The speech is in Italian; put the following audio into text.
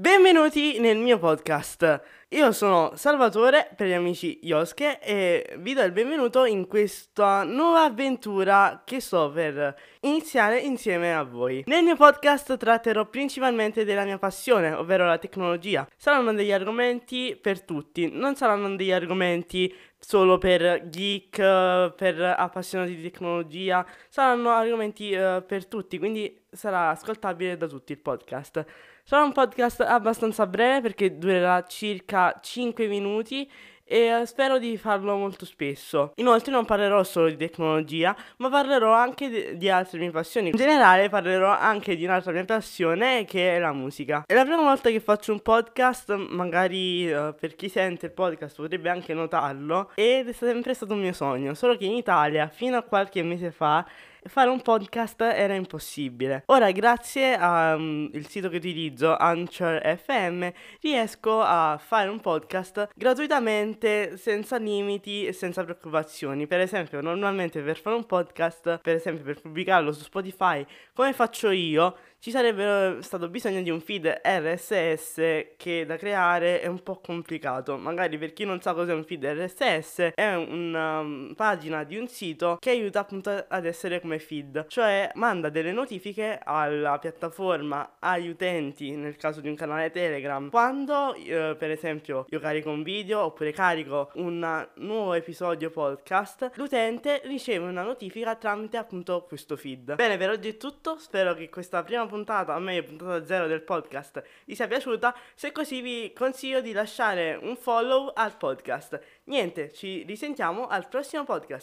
Benvenuti nel mio podcast. Io sono Salvatore per gli amici Yoske e vi do il benvenuto in questa nuova avventura che sto per iniziare insieme a voi. Nel mio podcast tratterò principalmente della mia passione, ovvero la tecnologia. Saranno degli argomenti per tutti, non saranno degli argomenti solo per geek, per appassionati di tecnologia, saranno argomenti uh, per tutti, quindi sarà ascoltabile da tutti il podcast. Sarà un podcast abbastanza breve perché durerà circa 5 minuti e spero di farlo molto spesso. Inoltre non parlerò solo di tecnologia, ma parlerò anche di, di, altre mie passioni. In generale parlerò anche di un'altra mia passione che è la musica. È la prima volta che faccio un podcast, magari uh, per chi sente il podcast potrebbe anche notarlo, ed è sempre stato un mio sogno, solo che in Italia fino a qualche mese fa fare un podcast era impossibile. Ora, grazie al um, sito che utilizzo, Anchor FM, riesco a fare un podcast gratuitamente, senza limiti e senza preoccupazioni. Per esempio, normalmente per fare un podcast, per esempio per pubblicarlo su Spotify, come faccio io, ci sarebbe stato bisogno di un feed RSS che da creare è un po' complicato. Magari per chi non sa cos'è un feed RSS, è una um, pagina di un sito che aiuta appunto ad essere come feed, cioè manda delle notifiche alla piattaforma, agli utenti, nel caso di un canale Telegram, quando eh, per esempio io carico un video oppure carico un nuovo episodio podcast, l'utente riceve una notifica tramite appunto questo feed. Bene, per oggi è tutto, spero che questa prima puntata, a me puntata zero del podcast, vi sia piaciuta. Se così vi consiglio di lasciare un follow al podcast. Niente, ci risentiamo al prossimo podcast.